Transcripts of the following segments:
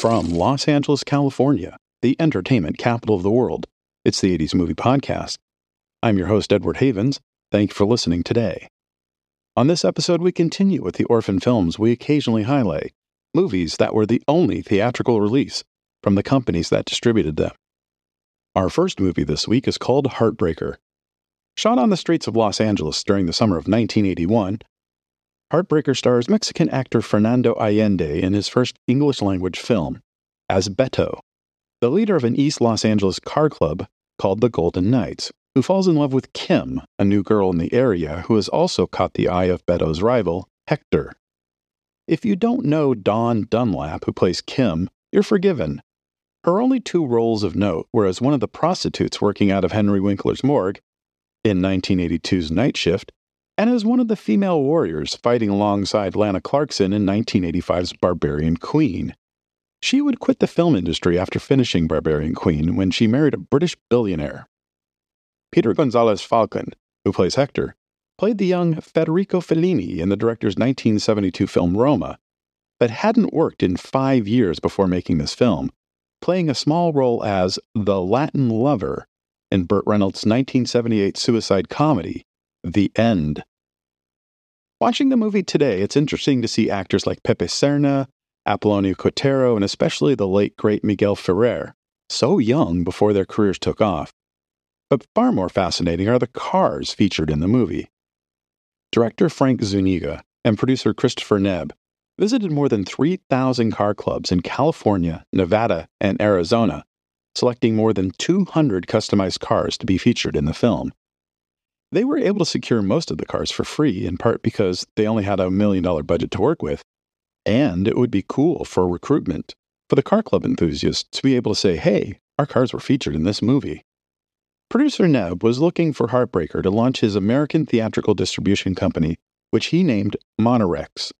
From Los Angeles, California, the entertainment capital of the world, it's the 80s Movie Podcast. I'm your host, Edward Havens. Thank you for listening today. On this episode, we continue with the orphan films we occasionally highlight, movies that were the only theatrical release from the companies that distributed them. Our first movie this week is called Heartbreaker. Shot on the streets of Los Angeles during the summer of 1981, Heartbreaker stars Mexican actor Fernando Allende in his first English language film, as Beto, the leader of an East Los Angeles car club called the Golden Knights, who falls in love with Kim, a new girl in the area who has also caught the eye of Beto's rival, Hector. If you don't know Dawn Dunlap, who plays Kim, you're forgiven. Her only two roles of note were as one of the prostitutes working out of Henry Winkler's morgue in 1982's Night Shift and as one of the female warriors fighting alongside Lana Clarkson in 1985's Barbarian Queen. She would quit the film industry after finishing Barbarian Queen when she married a British billionaire. Peter Gonzalez Falcon, who plays Hector, played the young Federico Fellini in the director's 1972 film Roma, but hadn't worked in five years before making this film, playing a small role as the Latin lover in Burt Reynolds' 1978 suicide comedy, The End. Watching the movie today, it's interesting to see actors like Pepe Serna, Apollonio Cotero, and especially the late great Miguel Ferrer, so young before their careers took off. But far more fascinating are the cars featured in the movie. Director Frank Zuniga and producer Christopher Neb visited more than 3,000 car clubs in California, Nevada, and Arizona, selecting more than 200 customized cars to be featured in the film. They were able to secure most of the cars for free, in part because they only had a million dollar budget to work with. And it would be cool for recruitment for the car club enthusiasts to be able to say, hey, our cars were featured in this movie. Producer Neb was looking for Heartbreaker to launch his American theatrical distribution company, which he named Monarex.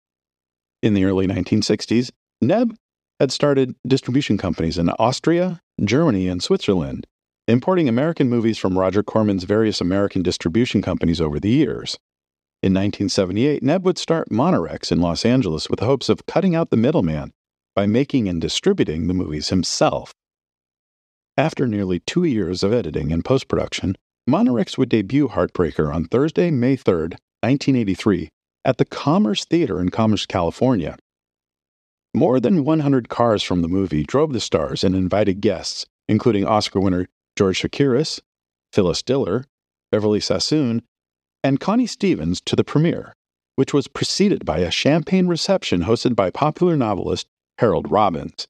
In the early 1960s, Neb had started distribution companies in Austria, Germany, and Switzerland, importing American movies from Roger Corman's various American distribution companies over the years. In 1978, Neb would start Monarex in Los Angeles with hopes of cutting out the middleman by making and distributing the movies himself. After nearly two years of editing and post production, Monarex would debut Heartbreaker on Thursday, May 3, 1983, at the Commerce Theater in Commerce, California. More than 100 cars from the movie drove the stars and invited guests, including Oscar winner George Chakiris, Phyllis Diller, Beverly Sassoon, and Connie Stevens to the premiere, which was preceded by a champagne reception hosted by popular novelist Harold Robbins.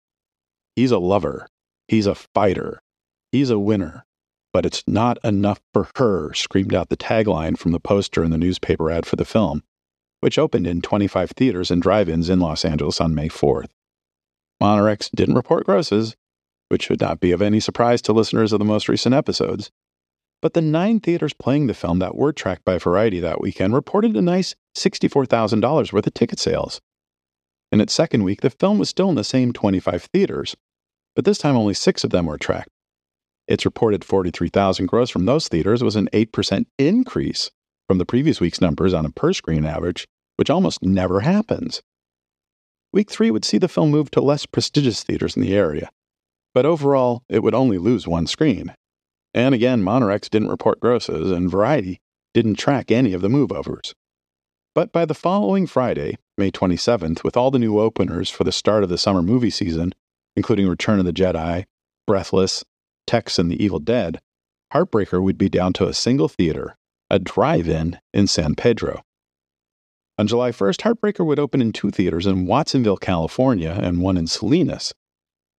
He's a lover. He's a fighter. He's a winner. But it's not enough for her, screamed out the tagline from the poster and the newspaper ad for the film, which opened in 25 theaters and drive ins in Los Angeles on May 4th. Monarex didn't report grosses, which should not be of any surprise to listeners of the most recent episodes. But the nine theaters playing the film that were tracked by Variety that weekend reported a nice $64,000 worth of ticket sales. In its second week, the film was still in the same 25 theaters, but this time only six of them were tracked. Its reported 43,000 gross from those theaters was an 8% increase from the previous week's numbers on a per screen average, which almost never happens. Week three would see the film move to less prestigious theaters in the area, but overall, it would only lose one screen. And again, Monarex didn't report grosses, and Variety didn't track any of the move overs. But by the following Friday, May 27th, with all the new openers for the start of the summer movie season, including Return of the Jedi, Breathless, Tex, and The Evil Dead, Heartbreaker would be down to a single theater, a drive in in San Pedro. On July 1st, Heartbreaker would open in two theaters in Watsonville, California, and one in Salinas,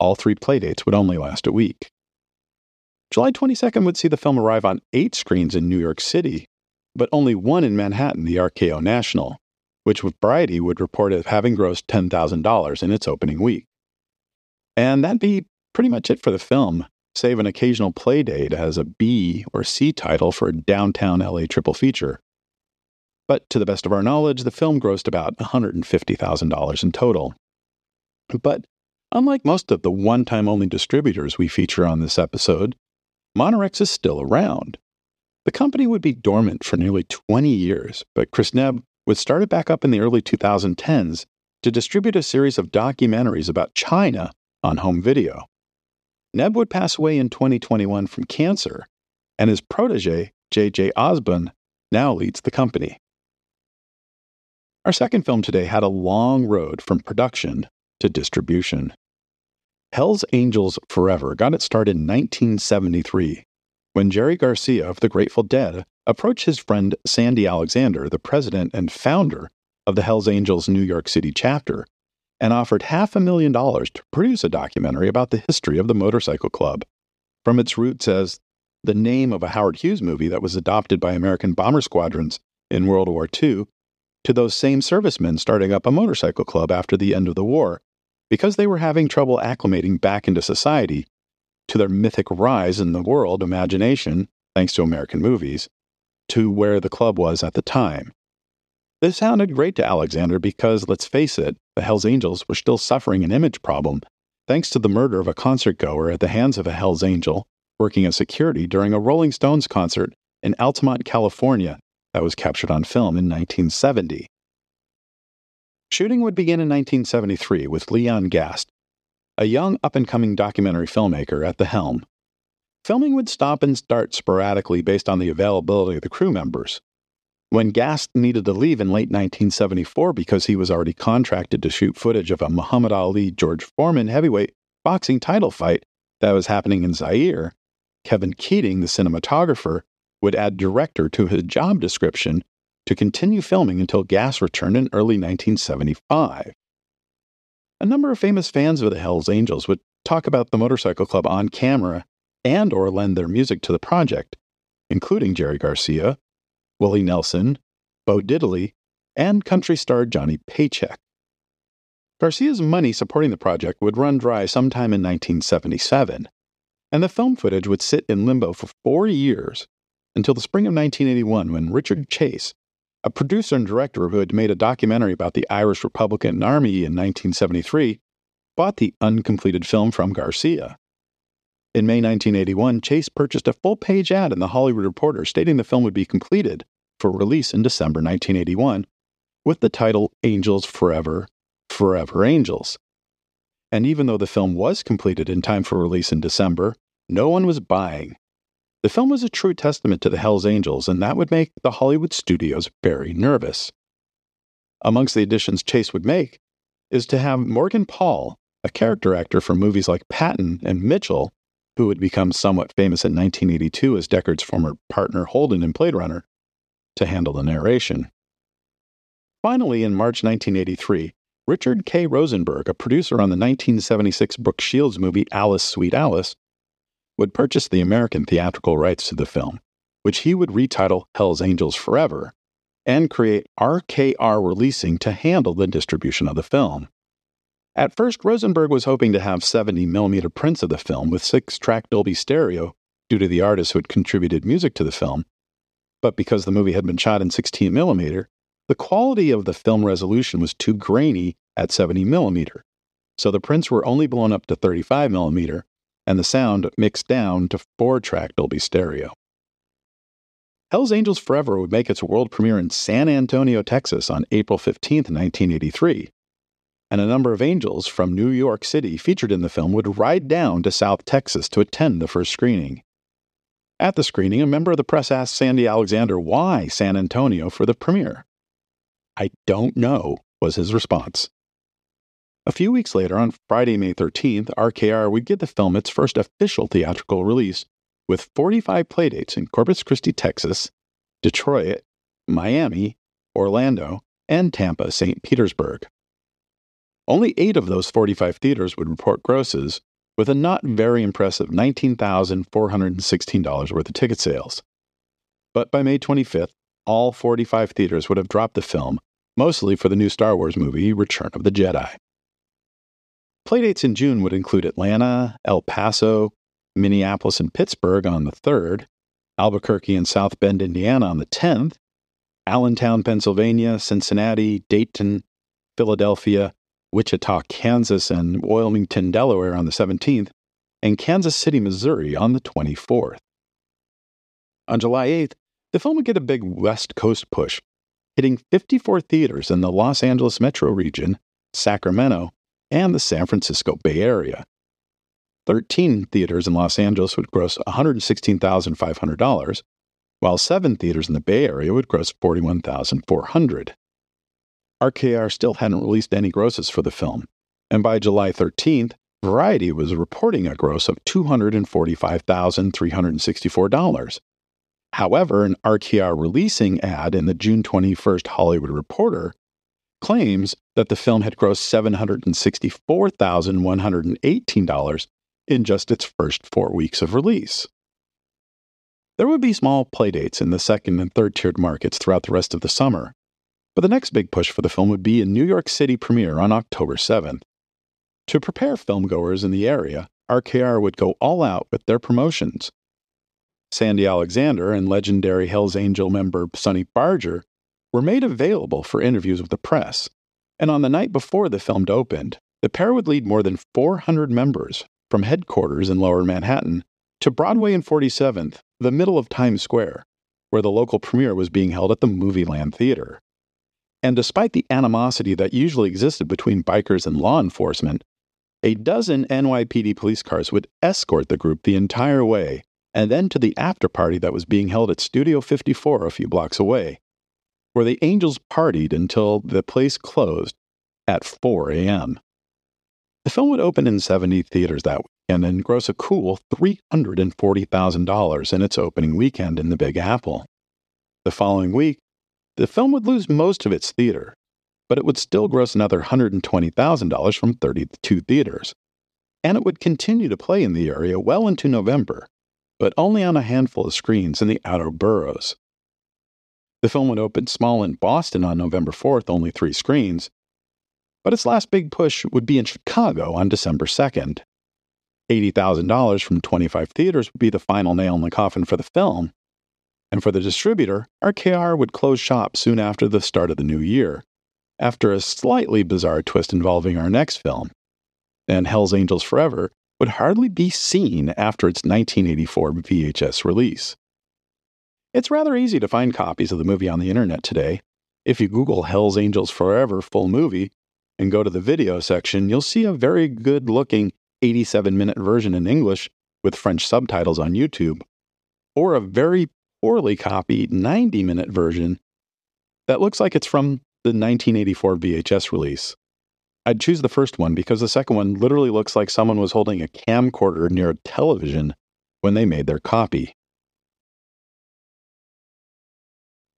all three playdates would only last a week. July 22nd would see the film arrive on eight screens in New York City, but only one in Manhattan, the RKO National, which with Variety would report as having grossed $10,000 in its opening week. And that'd be pretty much it for the film, save an occasional playdate as a B or C title for a downtown LA triple feature. But to the best of our knowledge, the film grossed about $150,000 in total. But Unlike most of the one time only distributors we feature on this episode, Monarex is still around. The company would be dormant for nearly 20 years, but Chris Neb would start it back up in the early 2010s to distribute a series of documentaries about China on home video. Neb would pass away in 2021 from cancer, and his protege, J.J. Osborne, now leads the company. Our second film today had a long road from production to distribution. Hell's Angels Forever got its start in 1973 when Jerry Garcia of the Grateful Dead approached his friend Sandy Alexander, the president and founder of the Hells Angels New York City chapter, and offered half a million dollars to produce a documentary about the history of the motorcycle club, from its roots as the name of a Howard Hughes movie that was adopted by American bomber squadrons in World War II, to those same servicemen starting up a motorcycle club after the end of the war because they were having trouble acclimating back into society, to their mythic rise in the world imagination, thanks to American movies, to where the club was at the time. This sounded great to Alexander because, let's face it, the Hells Angels were still suffering an image problem thanks to the murder of a concert goer at the hands of a Hells Angel working as security during a Rolling Stones concert in Altamont, California, that was captured on film in 1970. Shooting would begin in 1973 with Leon Gast, a young up and coming documentary filmmaker, at the helm. Filming would stop and start sporadically based on the availability of the crew members. When Gast needed to leave in late 1974 because he was already contracted to shoot footage of a Muhammad Ali George Foreman heavyweight boxing title fight that was happening in Zaire, Kevin Keating, the cinematographer, would add director to his job description to continue filming until Gast returned in early 1975. A number of famous fans of the Hells Angels would talk about the motorcycle club on camera and or lend their music to the project, including Jerry Garcia, Willie Nelson, Bo Diddley, and country star Johnny Paycheck. Garcia's money supporting the project would run dry sometime in 1977, and the film footage would sit in limbo for four years until the spring of 1981 when Richard Chase, a producer and director who had made a documentary about the Irish Republican Army in 1973, bought the uncompleted film from Garcia. In May 1981, Chase purchased a full page ad in the Hollywood Reporter stating the film would be completed for release in December 1981 with the title Angels Forever, Forever Angels. And even though the film was completed in time for release in December, no one was buying. The film was a true testament to the Hells Angels, and that would make the Hollywood studios very nervous. Amongst the additions Chase would make is to have Morgan Paull, a character actor from movies like Patton and Mitchell, who would become somewhat famous in 1982 as Deckard's former partner Holden in Blade Runner, to handle the narration. Finally, in March 1983, Richard K. Rosenberg, a producer on the 1976 Brooke Shields movie Alice Sweet Alice, would purchase the American theatrical rights to the film, which he would retitle Hell's Angels Forever, and create RKR Releasing to handle the distribution of the film. At first, Rosenberg was hoping to have 70mm prints of the film with six track Dolby stereo due to the artists who had contributed music to the film. But because the movie had been shot in 16mm, the quality of the film resolution was too grainy at 70mm. So the prints were only blown up to 35mm, and the sound mixed down to four track Dolby stereo. Hell's Angels Forever would make its world premiere in San Antonio, Texas on April 15, 1983 and a number of angels from New York City featured in the film would ride down to South Texas to attend the first screening. At the screening, a member of the press asked Sandy Alexander why San Antonio for the premiere. I don't know, was his response. A few weeks later, on Friday, May 13th, RKR would give the film its first official theatrical release with 45 playdates in Corpus Christi, Texas, Detroit, Miami, Orlando, and Tampa, St. Petersburg. Only eight of those 45 theaters would report grosses, with a not very impressive $19,416 worth of ticket sales. But by May 25th, all 45 theaters would have dropped the film, mostly for the new Star Wars movie, Return of the Jedi. Playdates in June would include Atlanta, El Paso, Minneapolis, and Pittsburgh on the 3rd, Albuquerque and South Bend, Indiana on the 10th, Allentown, Pennsylvania, Cincinnati, Dayton, Philadelphia, Wichita, Kansas, and Wilmington, Delaware on the 17th, and Kansas City, Missouri on the 24th. On July 8th, the film would get a big West Coast push, hitting 54 theaters in the Los Angeles metro region, Sacramento, and the San Francisco Bay Area. 13 theaters in Los Angeles would gross $116,500, while 7 theaters in the Bay Area would gross $41,400. RKR still hadn't released any grosses for the film, and by July 13th, Variety was reporting a gross of $245,364. However, an RKR releasing ad in the June 21st Hollywood Reporter claims that the film had grossed $764,118 in just its first four weeks of release. There would be small playdates in the second and third tiered markets throughout the rest of the summer, but the next big push for the film would be a New York City premiere on October 7th. To prepare filmgoers in the area, RKR would go all out with their promotions. Sandy Alexander and legendary Hells Angel member Sonny Barger were made available for interviews with the press, and on the night before the film opened, the pair would lead more than 400 members from headquarters in lower Manhattan to Broadway and 47th, the middle of Times Square, where the local premiere was being held at the Movieland Theater. And despite the animosity that usually existed between bikers and law enforcement, a dozen NYPD police cars would escort the group the entire way and then to the after party that was being held at Studio 54 a few blocks away, where the Angels partied until the place closed at 4 a.m. The film would open in 70 theaters that weekend and gross a cool $340,000 in its opening weekend in the Big Apple. The following week, the film would lose most of its theater, but it would still gross another $120,000 from 32 theaters. And it would continue to play in the area well into November, but only on a handful of screens in the outer boroughs. The film would open small in Boston on November 4th, only three screens, but its last big push would be in Chicago on December 2nd. $80,000 from 25 theaters would be the final nail in the coffin for the film. And for the distributor, RKR would close shop soon after the start of the new year, after a slightly bizarre twist involving our next film. And Hell's Angels Forever would hardly be seen after its 1984 VHS release. It's rather easy to find copies of the movie on the internet today. If you Google Hell's Angels Forever full movie and go to the video section, you'll see a very good looking 87 minute version in English with French subtitles on YouTube, or a very poorly copied 90 minute version that looks like it's from the 1984 VHS release. I'd choose the first one because the second one literally looks like someone was holding a camcorder near a television when they made their copy.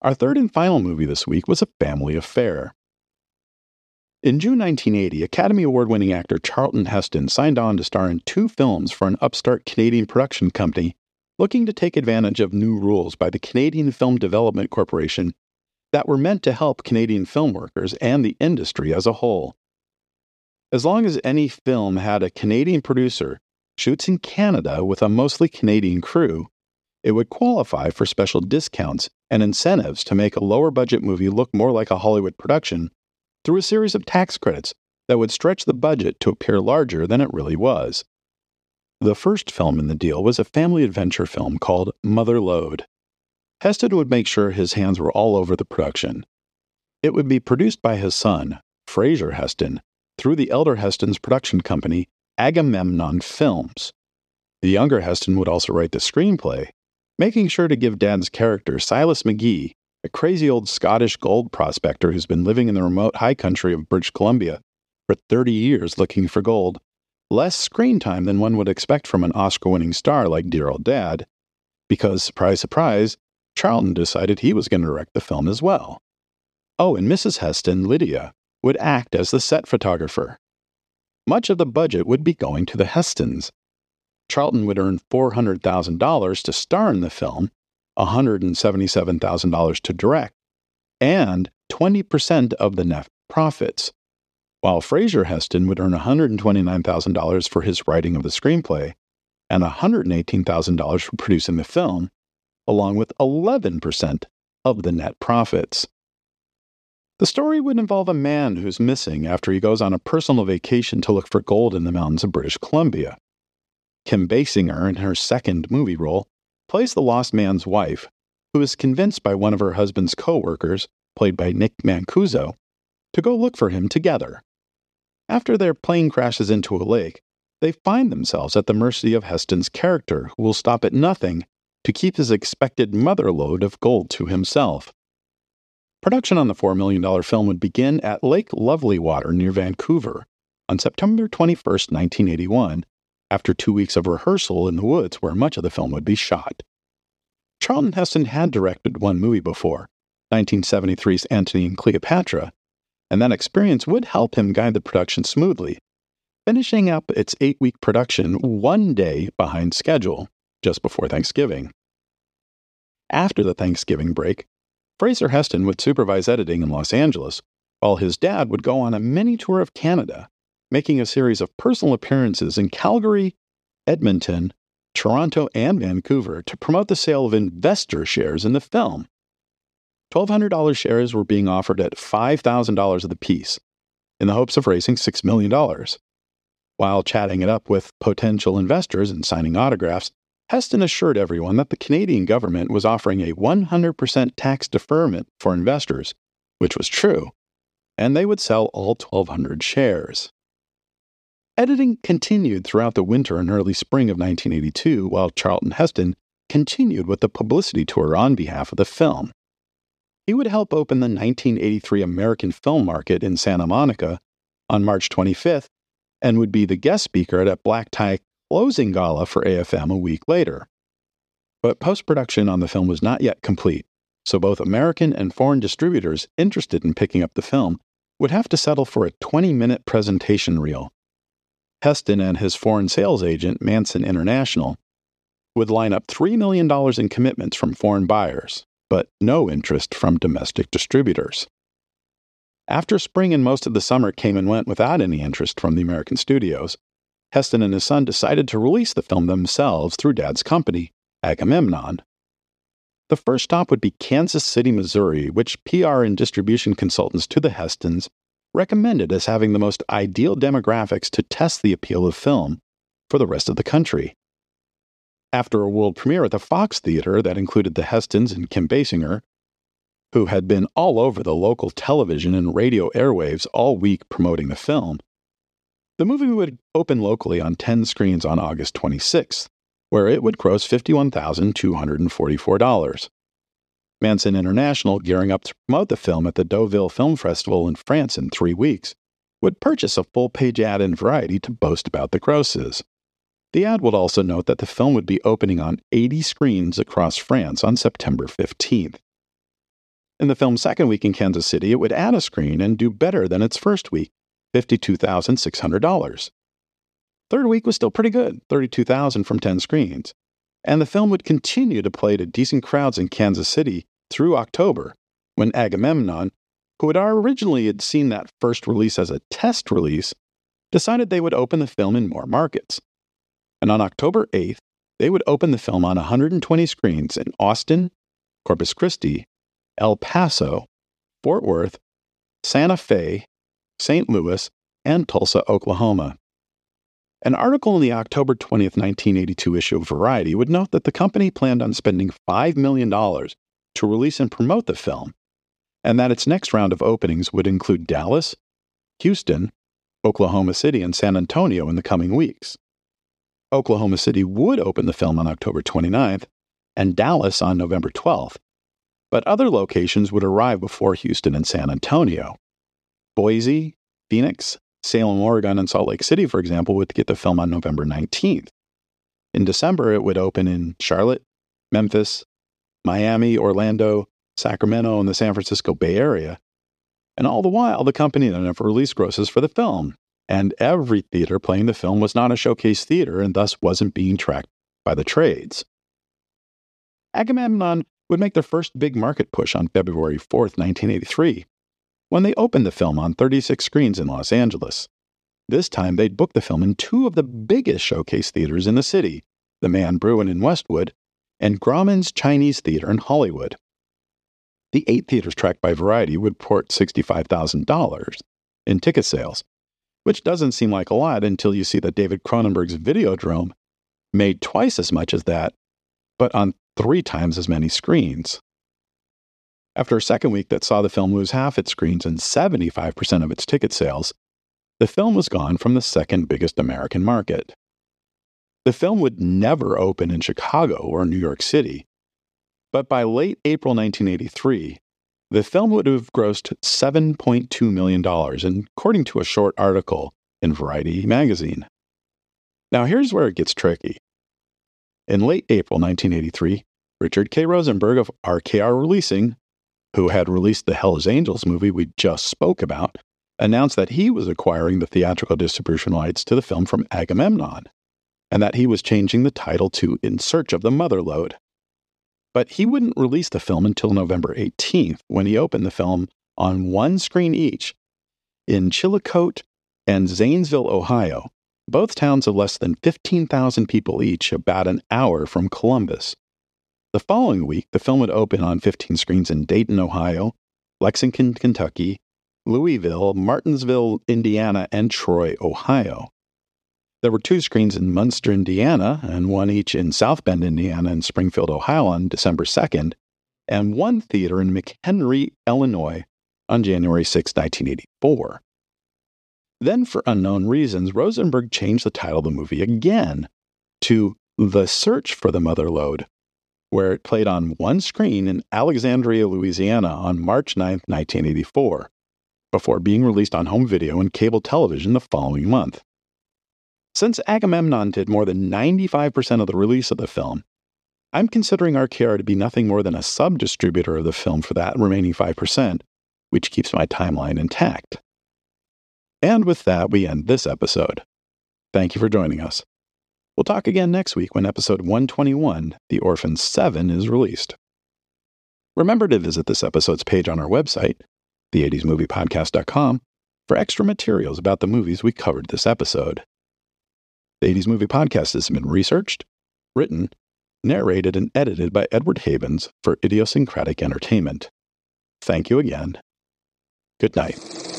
Our third and final movie this week was A Family Affair. In June 1980, Academy Award winning actor Charlton Heston signed on to star in two films for an upstart Canadian production company looking to take advantage of new rules by the Canadian Film Development Corporation that were meant to help Canadian film workers and the industry as a whole. As long as any film had a Canadian producer, shoots in Canada with a mostly Canadian crew, it would qualify for special discounts and incentives to make a lower budget movie look more like a Hollywood production through a series of tax credits that would stretch the budget to appear larger than it really was. The first film in the deal was a family adventure film called Mother Lode. Heston would make sure his hands were all over the production. It would be produced by his son, Fraser Heston, through the elder Heston's production company, Agamemnon Films. The younger Heston would also write the screenplay, making sure to give Dad's character, Silas McGee, a crazy old Scottish gold prospector who's been living in the remote high country of British Columbia for 30 years looking for gold, less screen time than one would expect from an Oscar winning star like Dear Old Dad, because, surprise, surprise, Charlton decided he was going to direct the film as well. Oh, and Mrs. Heston, Lydia, would act as the set photographer. Much of the budget would be going to the Hestons. Charlton would earn $400,000 to star in the film, $177,000 to direct, and 20% of the net profits, while Fraser Heston would earn $129,000 for his writing of the screenplay and $118,000 for producing the film, along with 11% of the net profits. The story would involve a man who's missing after he goes on a personal vacation to look for gold in the mountains of British Columbia. Kim Basinger, in her second movie role, plays the lost man's wife, who is convinced by one of her husband's co workers, played by Nick Mancuso, to go look for him together. After their plane crashes into a lake, they find themselves at the mercy of Heston's character, who will stop at nothing to keep his expected mother lode of gold to himself. Production on the $4 million film would begin at Lake Lovelywater near Vancouver on September 21, 1981, after two weeks of rehearsal in the woods where much of the film would be shot. Charlton Heston had directed one movie before, 1973's Antony and Cleopatra, and that experience would help him guide the production smoothly, finishing up its eight week production one day behind schedule, just before Thanksgiving. After the Thanksgiving break, Fraser Heston would supervise editing in Los Angeles, while his dad would go on a mini tour of Canada, making a series of personal appearances in Calgary, Edmonton, Toronto, and Vancouver to promote the sale of investor shares in the film. $1,200 shares were being offered at $5,000 of the piece, in the hopes of raising $6 million. While chatting it up with potential investors and signing autographs, Heston assured everyone that the Canadian government was offering a 100% tax deferment for investors, which was true, and they would sell all 1,200 shares. Editing continued throughout the winter and early spring of 1982 while Charlton Heston continued with the publicity tour on behalf of the film. He would help open the 1983 American Film Market in Santa Monica on March 25th and would be the guest speaker at a black tie closing gala for AFM a week later. But post production on the film was not yet complete, so both American and foreign distributors interested in picking up the film would have to settle for a 20 minute presentation reel. Heston and his foreign sales agent, Manson International, would line up $3 million in commitments from foreign buyers, but no interest from domestic distributors. After spring and most of the summer came and went without any interest from the American studios, Heston and his son decided to release the film themselves through Dad's company, Agamemnon. The first stop would be Kansas City, Missouri, which PR and distribution consultants to the Hestons recommended as having the most ideal demographics to test the appeal of film for the rest of the country. After a world premiere at the Fox Theater that included the Hestons and Kim Basinger, who had been all over the local television and radio airwaves all week promoting the film, the movie would open locally on 10 screens on August 26th, where it would gross $51,244. Manson International, gearing up to promote the film at the Deauville Film Festival in France in three weeks, would purchase a full page ad in Variety to boast about the grosses. The ad would also note that the film would be opening on 80 screens across France on September 15th. In the film's second week in Kansas City, it would add a screen and do better than its first week, $52,600. Third week was still pretty good, 32,000 from 10 screens. And the film would continue to play to decent crowds in Kansas City through October, when Agamemnon, who had originally had seen that first release as a test release, decided they would open the film in more markets. And on October 8th, they would open the film on 120 screens in Austin, Corpus Christi, El Paso, Fort Worth, Santa Fe, St. Louis, and Tulsa, Oklahoma. An article in the October 20th, 1982 issue of Variety would note that the company planned on spending $5 million to release and promote the film, and that its next round of openings would include Dallas, Houston, Oklahoma City, and San Antonio in the coming weeks. Oklahoma City would open the film on October 29th and Dallas on November 12th, but other locations would arrive before Houston and San Antonio. Boise, Phoenix, Salem, Oregon, and Salt Lake City, for example, would get the film on November 19th. In December, it would open in Charlotte, Memphis, Miami, Orlando, Sacramento, and the San Francisco Bay Area. And all the while, the company never release grosses for the film, and every theater playing the film was not a showcase theater and thus wasn't being tracked by the trades. Agamemnon would make their first big market push on February 4, 1983, when they opened the film on 36 screens in Los Angeles. This time they'd booked the film in two of the biggest showcase theaters in the city the Mann Bruin in Westwood and Grauman's Chinese Theater in Hollywood. The eight theaters tracked by Variety would port $65,000 in ticket sales, which doesn't seem like a lot until you see that David Cronenberg's Videodrome made twice as much as that, but on three times as many screens. After a second week that saw the film lose half its screens and 75% of its ticket sales, the film was gone from the second biggest American market. The film would never open in Chicago or New York City, but by late April 1983, the film would have grossed $7.2 million, according to a short article in Variety magazine. Now, here's where it gets tricky. In late April 1983, Richard K. Rosenberg of RKR Releasing, who had released the Hell's Angels movie we just spoke about, announced that he was acquiring the theatrical distribution rights to the film from Agamemnon, and that he was changing the title to In Search of the Motherlode. But he wouldn't release the film until November 18th, when he opened the film on one screen each in Chillicothe and Zanesville, Ohio, both towns of less than 15,000 people each, about an hour from Columbus. The following week, the film would open on 15 screens in Dayton, Ohio, Lexington, Kentucky, Louisville, Martinsville, Indiana, and Troy, Ohio. There were two screens in Munster, Indiana, and one each in South Bend, Indiana, and Springfield, Ohio on December 2nd, and one theater in McHenry, Illinois on January 6, 1984. Then, for unknown reasons, Rosenberg changed the title of the movie again to The Search for the Mother Lode, where it played on one screen in Alexandria, Louisiana on March 9, 1984 before being released on home video and cable television the following month. Since Agamemnon did more than 95% of the release of the film, I'm considering RKR to be nothing more than a sub distributor of the film for that remaining 5%, which keeps my timeline intact. And with that, we end this episode. Thank you for joining us. We'll talk again next week when episode 121, The Orphan 7, is released. Remember to visit this episode's page on our website, the80smoviepodcast.com for extra materials about the movies we covered this episode. The 80s Movie Podcast has been researched, written, narrated, and edited by Edward Havens for Idiosyncratic Entertainment. Thank you again. Good night.